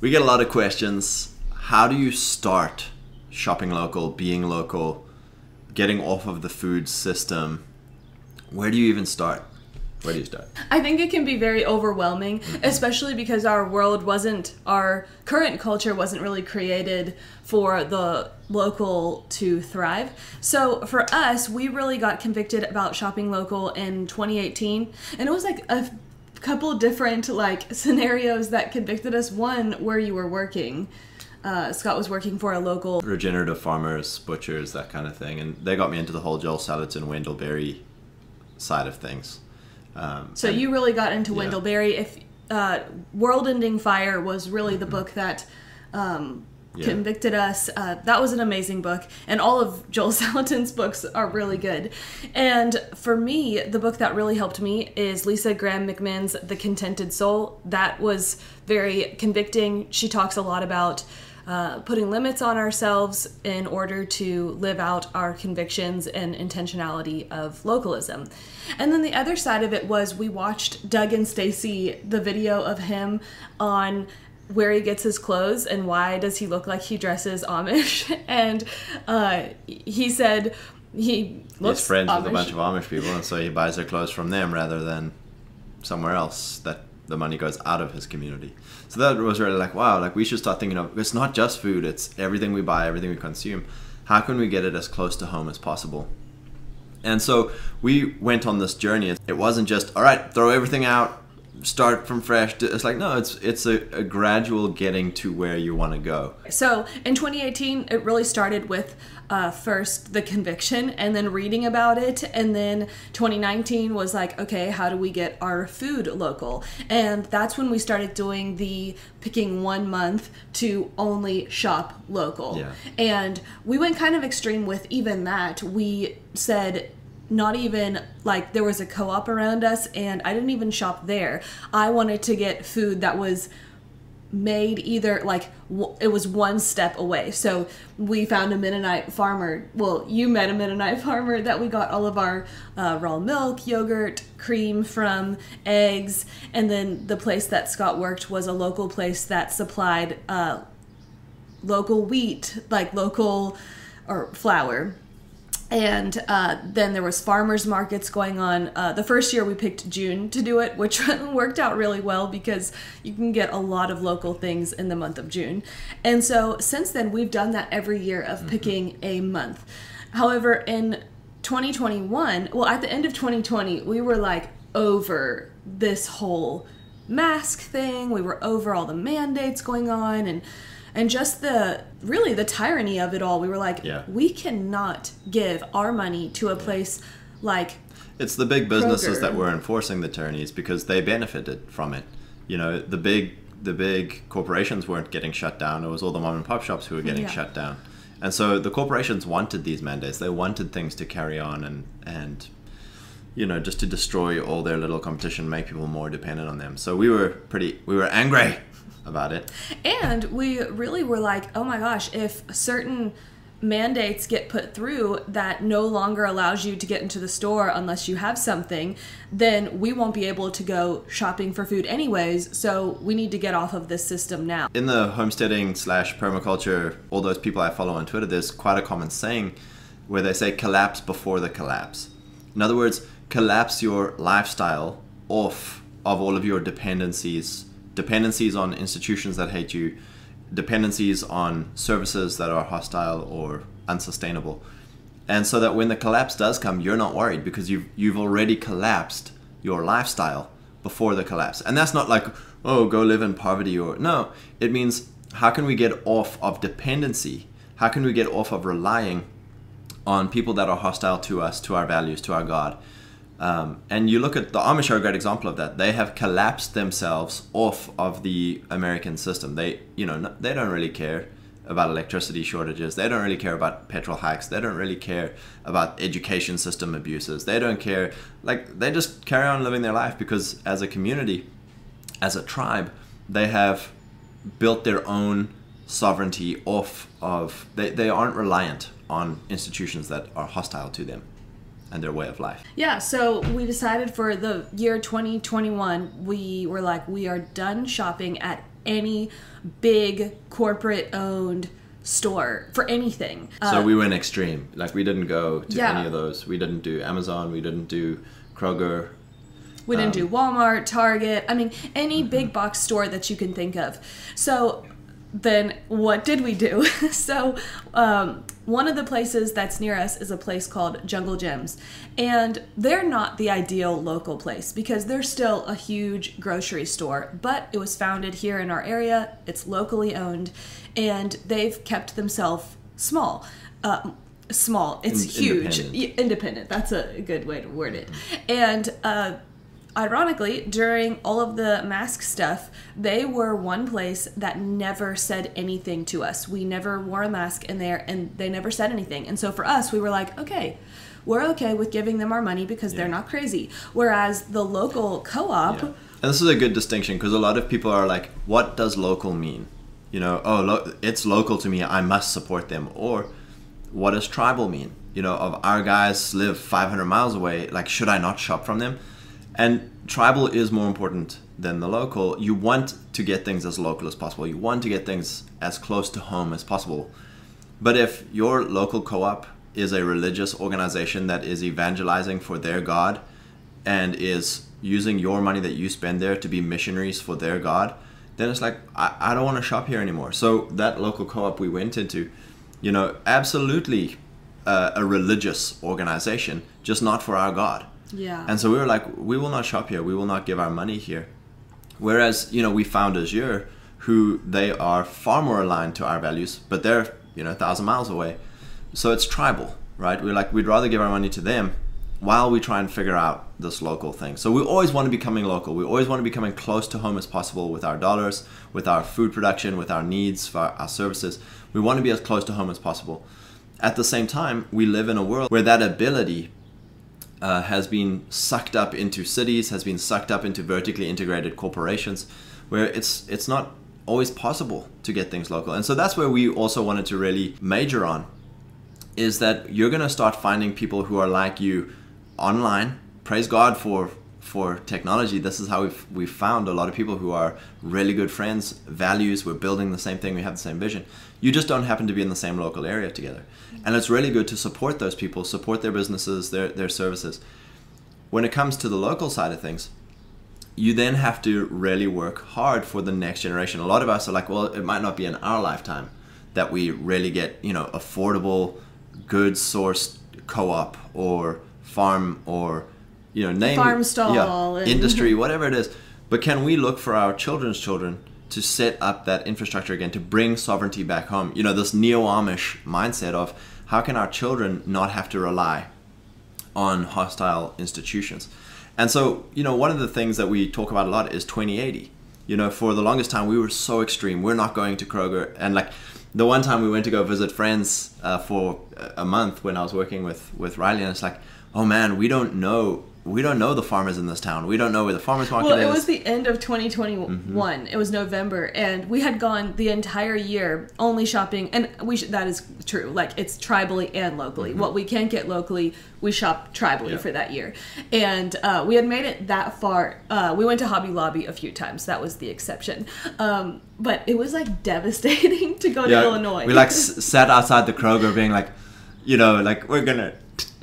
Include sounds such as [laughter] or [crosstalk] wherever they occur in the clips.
we get a lot of questions. How do you start shopping local, being local, getting off of the food system? Where do you even start? Where do you start? I think it can be very overwhelming, mm-hmm. especially because our world wasn't, our current culture wasn't really created for the local to thrive. So for us, we really got convicted about shopping local in 2018, and it was like a couple different like [laughs] scenarios that convicted us. One, where you were working. Uh, Scott was working for a local Regenerative farmers, butchers, that kind of thing. And they got me into the whole Joel Salatin and Wendell Berry side of things. Um, So and- you really got into Yeah. Wendell Berry. If uh, World Ending Fire was really the book that um, Yeah. convicted us, uh, that was an amazing book, and all of Joel [laughs] Salatin's books are really good. And for me, the book that really helped me is Lisa Graham McMinn's The Contented Soul. That was very convicting. She talks a lot about. Uh, putting limits on ourselves in order to live out our convictions and intentionality of localism. And then the other side of it was we watched Doug and Stacy, the video of him on where he gets his clothes and why does he look like he dresses Amish. [laughs] And uh, he said he looks He's friends Amish. with a bunch of Amish people, and so he buys their clothes from them rather than somewhere else that the money goes out of his community. So that was really like, wow, like we should start thinking of it's not just food, it's everything we buy, everything we consume. How can we get it as close to home as possible? And so we went on this journey. It wasn't just, all right, throw everything out, start from fresh. It's like, no, it's it's a, a gradual getting to where you want to go. So in 2018, it really started with uh, first the conviction and then reading about it. And then 2019 was like, okay, how do we get our food local? And that's when we started doing the picking one month to only shop local. Yeah. And we went kind of extreme with even that. We said, not even like there was a co-op around us and I didn't even shop there. I wanted to get food that was made either like w- it was one step away. So we found a Mennonite farmer. Well, you met a Mennonite [laughs] farmer that we got all of our uh, raw milk, yogurt, cream from, eggs, and then the place that Scott worked was a local place that supplied uh, local wheat, like local or flour and uh, then there was farmers markets going on. Uh, the first year we picked june to do it which [laughs] worked out really well because you can get a lot of local things in the month of june. And so since then we've done that every year of picking a month. However in 2021 well at the end of 2020 we were like over this whole mask thing. We were over all the mandates going on and and just the really the tyranny of it all we were like Yeah. we cannot give our money to a place like It's the big businesses Kroger. that were enforcing the tyrannies because they benefited from it. You know, the big the big corporations weren't getting shut down. It was all the mom and pop shops who were getting Yeah. shut down. And so the corporations wanted these mandates. They wanted things to carry on and and you know, just to destroy all their little competition, make people more dependent on them. So we were pretty we were angry [laughs] about it. and we really were like oh my gosh if certain mandates get put through that no longer allows you to get into the store unless you have something then we won't be able to go shopping for food anyways so we need to get off of this system now in the homesteading slash permaculture, all those people I follow on Twitter, there's quite a common saying where they say collapse before the collapse. In other words, collapse your lifestyle off of all of your dependencies, dependencies on institutions that hate you, dependencies on services that are hostile or unsustainable. And so that when the collapse does come, you're not worried because you've you've already collapsed your lifestyle before the collapse. And that's not like, oh, go live in poverty or no. It means how can we get off of dependency? How can we get off of relying on people that are hostile to us, to our values, to our God? Um, and you look at the Amish are a great example of that. They have collapsed themselves off of the American system. They, you know, they don't really care about electricity shortages. They don't really care about petrol hikes. They don't really care about education system abuses. They don't care. Like they just carry on living their life because as a community, as a tribe, they have built their own sovereignty off of. They they aren't reliant on institutions that are hostile to them and their way of life. Yeah, so we decided for the year 2021, we were like, we are done shopping at any big corporate owned store for anything. So Uh, we went extreme. Like we didn't go to Yeah. any of those. We didn't do Amazon. We didn't do Kroger. We didn't Um, do Walmart, Target. I mean, any Mm-hmm. big box store that you can think of. So then what did we do? [laughs] so um, one of the places that's near us is a place called Jungle Jim's. And they're not the ideal local place because they're still a huge grocery store, but it was founded here in our area. It's locally owned and they've kept themselves small. Uh, small. It's In- huge. independent. Y- independent. That's a good way to word it. And uh, ironically, during all of the mask stuff, they were one place that never said anything to us. We never wore a mask in there, and they never said anything. And so for us, we were like, okay. We're okay with giving them our money because they're not crazy. Whereas the local co-op, Yeah. And this is a good distinction because a lot of people are like, what does local mean? You know, oh, lo- it's local to me. I must support them. Or what does tribal mean? You know, of our guys live 500 miles away. Like, should I not shop from them? And tribal is more important than the local. You want to get things as local as possible. You want to get things as close to home as possible. But if your local co op is a religious organization that is evangelizing for their God and is using your money that you spend there to be missionaries for their God, then it's like, I, I don't want to shop here anymore. So that local co op we went into, you know, absolutely uh, a religious organization, just not for our God. Yeah, And so we were like, we will not shop here. We will not give our money here. Whereas, you know, we found Azure, who they are far more aligned to our values, but they're, you know, a thousand miles away. So it's tribal, right? We're like, we'd rather give our money to them while we try and figure out this local thing. So we always want to be coming local. We always want to be coming close to home as possible with our dollars, with our food production, with our needs for our services. We want to be as close to home as possible. At the same time, we live in a world where that ability uh, has been sucked up into cities, has been sucked up into vertically integrated corporations, where it's it's not always possible to get things local. And so that's where we also wanted to really major on, is that you're going to start finding people who are like you online. Praise God for for technology. This is how we've we've found a lot of people who are really good friends, values. We're building the same thing. We have the same vision. You just don't happen to be in the same local area together, and it's really good to support those people, support their businesses, their their services. When it comes to the local side of things, you then have to really work hard for the next generation. A lot of us are like, well, it might not be in our lifetime that we really get, you know, affordable, good sourced co-op or farm or, you know, name Farm stall yeah, and- industry, [laughs] whatever it is. But can we look for our children's children to set up that infrastructure again, to bring sovereignty back home? You know, this neo-Amish mindset of how can our children not have to rely on hostile institutions. And so, you know, one of the things that we talk about a lot is 2080. You know, for the longest time, we were so extreme. We're not going to Kroger. And like the one time we went to go visit friends uh, for a month when I was working with, with Riley, and it's like, oh man, we don't know. We don't know the farmers in this town. We don't know where the farmers market Well, is. it was the end of 2021. Mm-hmm. It was November, and we had gone the entire year only shopping. And we sh- that is true. Like it's tribally and locally. What we can't get locally, we shop tribally Mm-hmm. Yeah. for that year. And uh, we had made it that far. Uh, we went to Hobby Lobby a few times. That was the exception. Um, but it was like [laughs] devastating to go to Illinois. We like s- sat outside the Kroger, being like, you know, like we're gonna,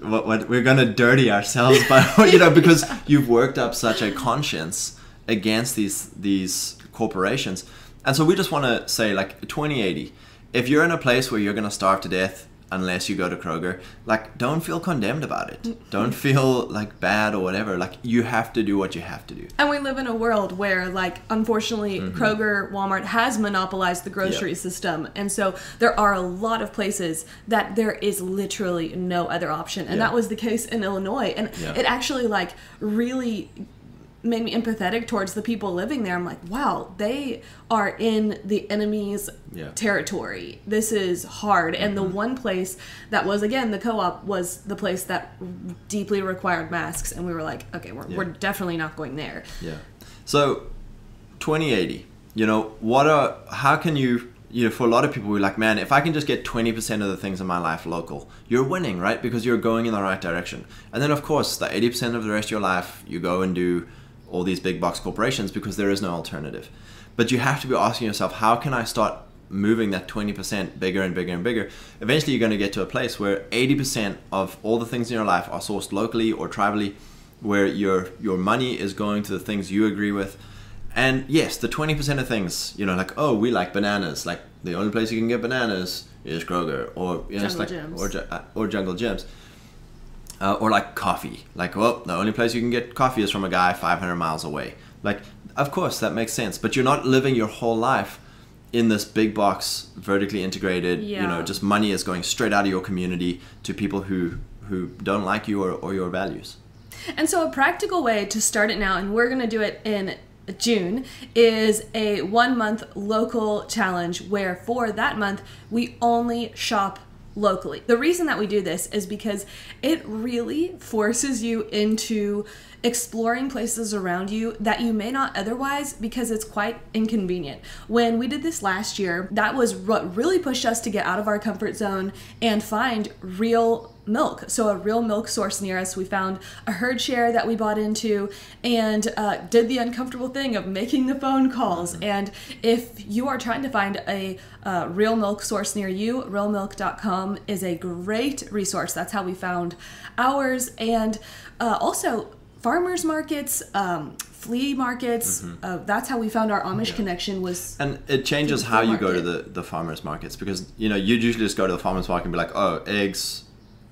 what, what we're gonna dirty ourselves by, [laughs] you know, because [laughs] you've worked up such a conscience against these these corporations, and so we just want to say like 2080. If you're in a place where you're gonna starve to death unless you go to Kroger, like don't feel condemned about it. Don't feel like bad or whatever. Like you have to do what you have to do. And we live in a world where, like, unfortunately, mm-hmm. Kroger, Walmart has monopolized the grocery Yep. system. And so there are a lot of places that there is literally no other option. And Yeah. that was the case in Illinois. And Yeah. it actually, like, really made me empathetic towards the people living there. I'm like, wow, they are in the enemy's Yeah. territory. This is hard. And the mm-hmm. one place that was, again, the co op was the place that deeply required masks. And we were like, okay, we're, Yeah. we're definitely not going there. Yeah. So, 2080. You know, what are how can you you know, for a lot of people, we're like, man, if I can just get 20% of the things in my life local, you're winning, right? Because you're going in the right direction. And then, of course, the 80% of the rest of your life, you go and do all these big box corporations because there is no alternative. But you have to be asking yourself, how can I start moving that 20% bigger and bigger and bigger? Eventually, you're going to get to a place where 80% of all the things in your life are sourced locally or tribally, where your your money is going to the things you agree with. And yes, the 20% of things, you know, like, oh, we like bananas. Like, the only place you can get bananas is Kroger or, you know, Jungle like, or, uh, or Jungle Jim's. Uh, or like coffee. Like, well, the only place you can get coffee is from a guy 500 miles away. Like, of course, that makes sense. But you're not living your whole life in this big box, vertically integrated. Yeah. You know, just money is going straight out of your community to people who who don't like you or, or your values. And so, a practical way to start it now, and we're going to do it in June, is a one month local challenge where for that month we only shop locally. The reason that we do this is because it really forces you into exploring places around you that you may not otherwise because it's quite inconvenient. When we did this last year, that was what really pushed us to get out of our comfort zone and find real milk. So, a real milk source near us. We found a herd share that we bought into and uh, did the uncomfortable thing of making the phone calls. And if you are trying to find a uh, real milk source near you, realmilk.com is a great resource. That's how we found ours. And uh, also, farmers markets, um, flea markets. Uh, that's how we found our Amish connection. Was And it changes how you go to the, the farmers markets because you know you'd usually just go to the farmers market and be like, oh, eggs,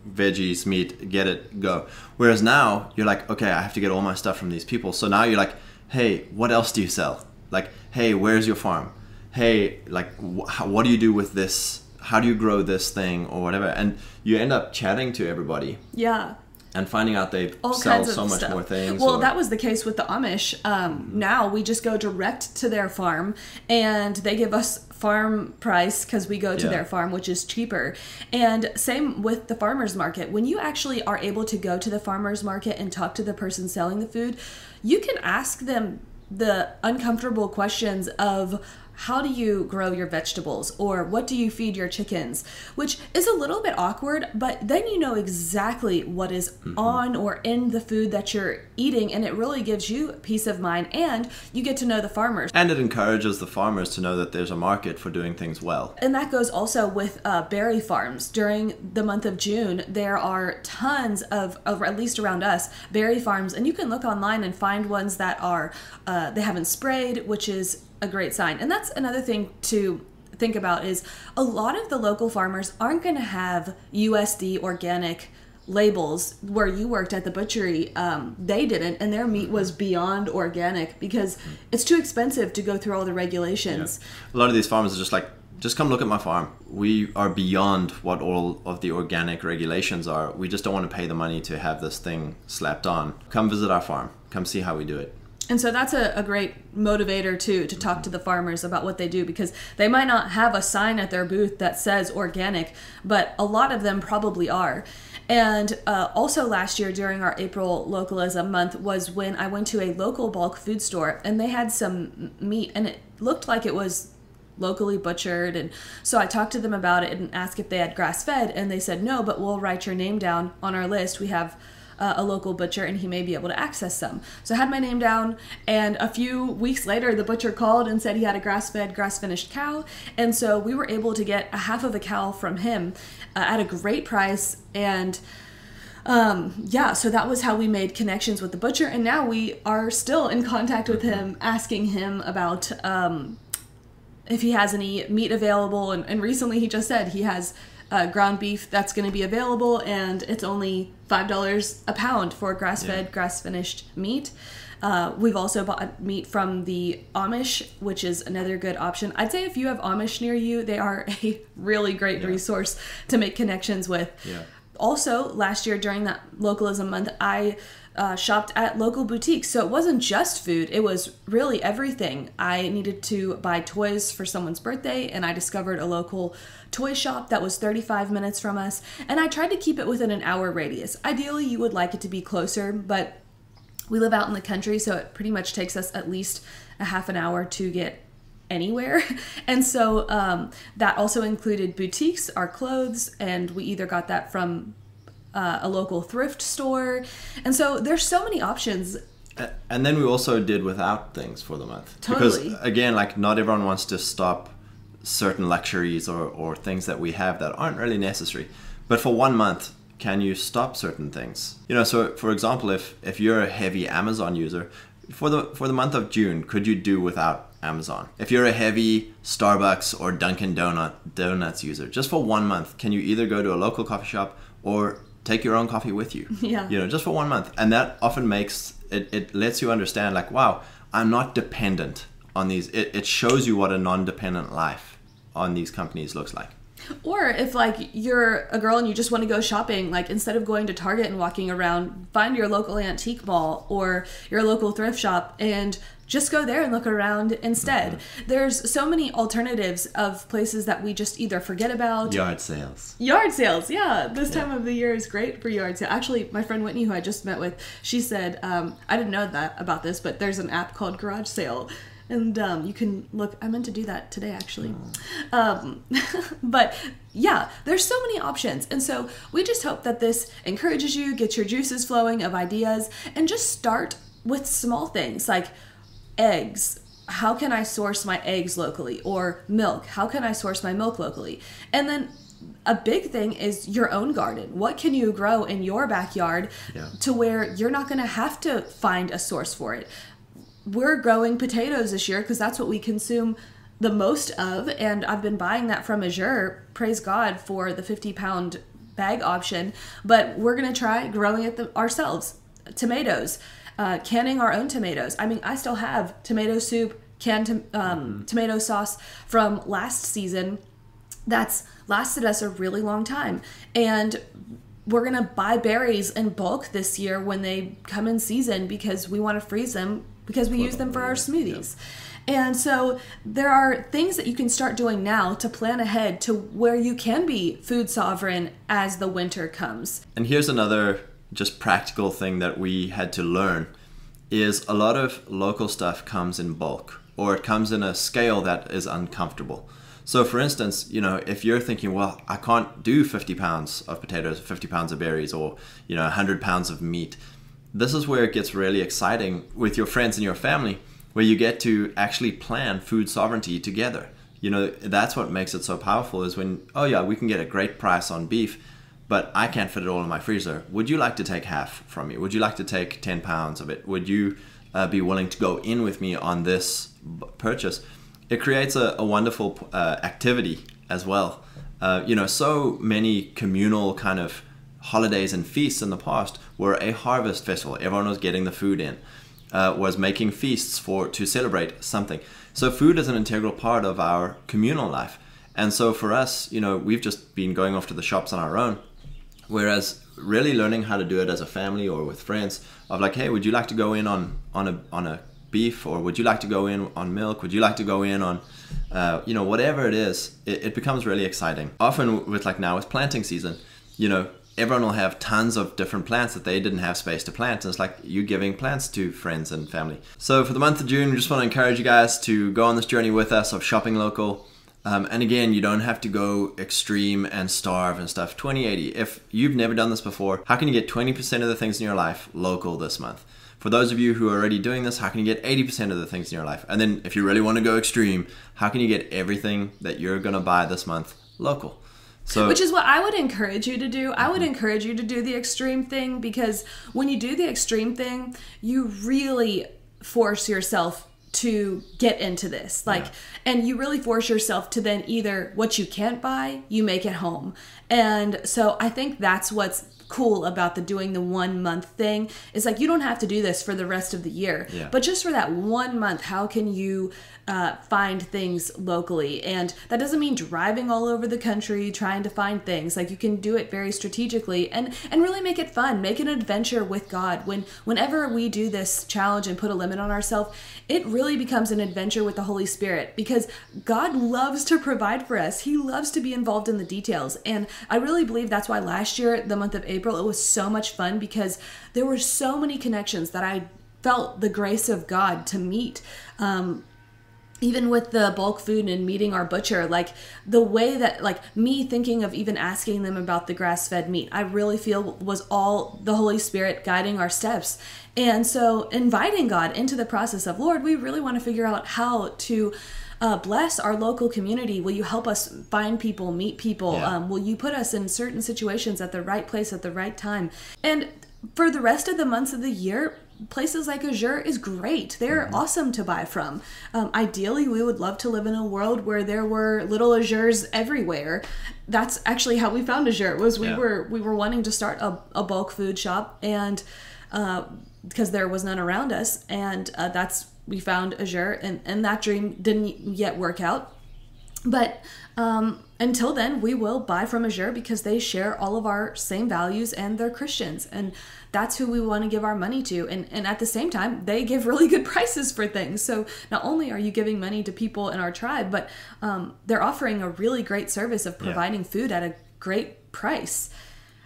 veggies, meat, get it, go. Whereas now you're like, okay, I have to get all my stuff from these people. So now you're like, hey, what else do you sell? Like, hey, where's your farm? Hey, like, wh- what do you do with this? How do you grow this thing or whatever? And you end up chatting to everybody yeah. And finding out they all sell so much stuff. more things. Well, or- that was the case with the Amish. Um, Now we just go direct to their farm, and they give us farm price because we go to Yeah. their farm, which is cheaper. And same with the farmers market. When you actually are able to go to the farmers market and talk to the person selling the food, you can ask them the uncomfortable questions of how do you grow your vegetables or what do you feed your chickens which is a little bit awkward but then you know exactly what is on or in the food that you're eating and it really gives you peace of mind and you get to know the farmers and it encourages the farmers to know that there's a market for doing things well. and that goes also with uh, berry farms. During the month of June, there are tons of, of, at least around us, berry farms, and you can look online and find ones that are uh, they haven't sprayed, which is a great sign. And that's another thing to think about is a lot of the local farmers aren't going to have USD organic labels where you worked at the butchery um, they didn't and their meat was beyond organic because it's too expensive to go through all the regulations A lot of these farmers are just like, just come look at my farm. We are beyond what all of the organic regulations are. We just don't want to pay the money to have this thing slapped on. Come visit our farm. Come see how we do it. And so that's a, a great motivator too to talk to the farmers about what they do because they might not have a sign at their booth that says organic, but a lot of them probably are. And uh, also last year during our April localism month was when I went to a local bulk food store and they had some meat and it looked like it was locally butchered and so i talked to them about it and asked if they had grass fed and they said no but we'll write your name down on our list we have uh, a local butcher and he may be able to access some. So i had my name down and a few weeks later the butcher called and said he had a grass fed grass finished cow. And so we were able to get a half of a cow from him uh, at a great price. And um yeah so that was how we made connections with the butcher. And now we are still in contact with him asking him about um if he has any meat available. And, and recently he just said he has uh, ground beef that's going to be available and it's only five dollars a pound for grass-fed Yeah. grass-finished meat uh, we've also bought meat from the amish which is another good option i'd say if you have amish near you they are [laughs] a really great Yeah. resource to make connections with Yeah. also last year during that localism month i uh, shopped at local boutiques. So it wasn't just food it was really everything. I needed to buy toys for someone's birthday and i discovered a local toy shop that was 35 minutes from us and i tried to keep it within an hour radius. Ideally you would like it to be closer but we live out in the country so it pretty much takes us at least a half an hour to get anywhere. [laughs] And so um, that also included boutiques our clothes and we either got that from uh, a local thrift store and so there's so many options And then we also did without things for the month. Totally. Because again, like not everyone wants to stop certain luxuries or, or things that we have that aren't really necessary. But for one month, can you stop certain things? You know, so for example, if if you're a heavy Amazon user, for the for the month of June, could you do without Amazon? If you're a heavy Starbucks or Dunkin' Donut Donuts user, just for one month, can you either go to a local coffee shop or take your own coffee with you? [laughs] Yeah. You know, just for one month. And that often makes it, it lets you understand like, wow, I'm not dependent on these. It, it shows you what a non-dependent life on these companies looks like. Or if like you're a girl and you just want to go shopping, like instead of going to Target and walking around, find your local antique mall or your local thrift shop and just go there and look around instead. There's so many alternatives of places that we just either forget about. Yard sales. Yard sales, yeah. This time of the year is great for yard sale. Actually, my friend Whitney, who I just met with, she said, um, I didn't know that about this, but there's an app called Garage Sale. And um, you can look. I meant to do that today, actually. Um, [laughs] but yeah, there's so many options. And so we just hope that this encourages you, gets your juices flowing of ideas, and just start with small things like eggs. How can I source my eggs locally? Or milk. How can I source my milk locally? And then a big thing is your own garden. What can you grow in your backyard Yeah. to where you're not going to have to find a source for it? We're growing potatoes this year because that's what we consume the most of. And I've been buying that from Azure. Praise God for the 50 pound bag option. But we're going to try growing it the, ourselves. Tomatoes, uh, canning our own tomatoes. I mean, I still have tomato soup, canned tom- um, tomato sauce from last season that's lasted us a really long time. And we're going to buy berries in bulk this year when they come in season because we want to freeze them because we use them for our smoothies. And so there are things that you can start doing now to plan ahead to where you can be food sovereign as the winter comes. And here's another just practical thing that we had to learn is a lot of local stuff comes in bulk or it comes in a scale that is uncomfortable. So for instance, you know, if you're thinking, well, I can't do 50 pounds of potatoes, 50 pounds of berries or, you know, 100 pounds of meat. This is where it gets really exciting with your friends and your family where you get to actually plan food sovereignty together. You know, that's what makes it so powerful is when, oh yeah, we can get a great price on beef, but I can't fit it all in my freezer. Would you like to take half from me? Would you like to take 10 pounds of it? Would you uh, be willing to go in with me on this purchase? It creates a, a wonderful uh, activity as well. Uh, you know, so many communal kind of holidays and feasts in the past were a harvest festival. Everyone was getting the food in, uh, was making feasts for to celebrate something. So food is an integral part of our communal life. And so for us, you know, we've just been going off to the shops on our own. Whereas really learning how to do it as a family or with friends of like, hey, would you like to go in on on a on a beef or would you like to go in on milk? Would you like to go in on uh, you know whatever it is? It, it becomes really exciting. Often with like now with planting season, you know. Everyone will have tons of different plants that they didn't have space to plant. And it's like you giving plants to friends and family. So for the month of June, we just want to encourage you guys to go on this journey with us of shopping local, um, and again, you don't have to go extreme and starve and stuff. 2080. If you've never done this before, how can you get 20% of the things in your life local this month? For those of you who are already doing this, how can you get 80% of the things in your life? And then if you really want to go extreme, how can you get everything that you're going to buy this month local? So Which is what I would encourage you to do. I would encourage you to do the extreme thing because when you do the extreme thing, you really force yourself to get into this. Like, and you really force yourself to then either what you can't buy, you make it home. And so I think that's what's cool about the doing the one month thing. Is like you don't have to do this for the rest of the year Yeah. but just for that one month how can you uh, find things locally? And that doesn't mean driving all over the country trying to find things. Like you can do it very strategically and and really make it fun. Make an adventure with god. When whenever we do this challenge and put a limit on ourselves it really becomes an adventure with the holy spirit because god loves to provide for us. He loves to be involved in the details. And i really believe that's why last year the month of april it was so much fun because there were so many connections that i felt the grace of god to meet. Um, even with the bulk food and meeting our butcher like the way that like me thinking of even asking them about the grass-fed meat i really feel was all the holy spirit guiding our steps. And so inviting god into the process of lord we really want to figure out how to uh, bless our local community. Will you help us find people meet people? Yeah. um, will you put us in certain situations at the right place at the right time? And for the rest of the months of the year places like azure is great. They're awesome to buy from. Um, ideally we would love to live in a world where there were little azures everywhere. That's actually how we found azure was we Yeah. were we were wanting to start a, a bulk food shop and uh, because there was none around us. And uh, that's we found azure and, and that dream didn't yet work out but um, until then, we will buy from Azure because they share all of our same values and they're Christians. And that's who we want to give our money to. And, and at the same time, they give really good [laughs] prices for things. So not only are you giving money to people in our tribe, but um, they're offering a really great service of providing food at a great price.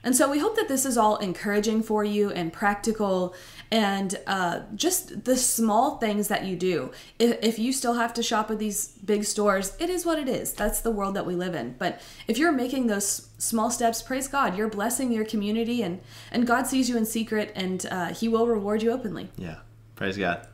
And so we hope that this is all encouraging for you and practical and uh, just the small things that you do. If, if you still have to shop at these big stores, it is what it is. That's the world that we live in. But if you're making those small steps, praise God. You're blessing your community and, and God sees you in secret and uh, He will reward you openly. Yeah. Praise God.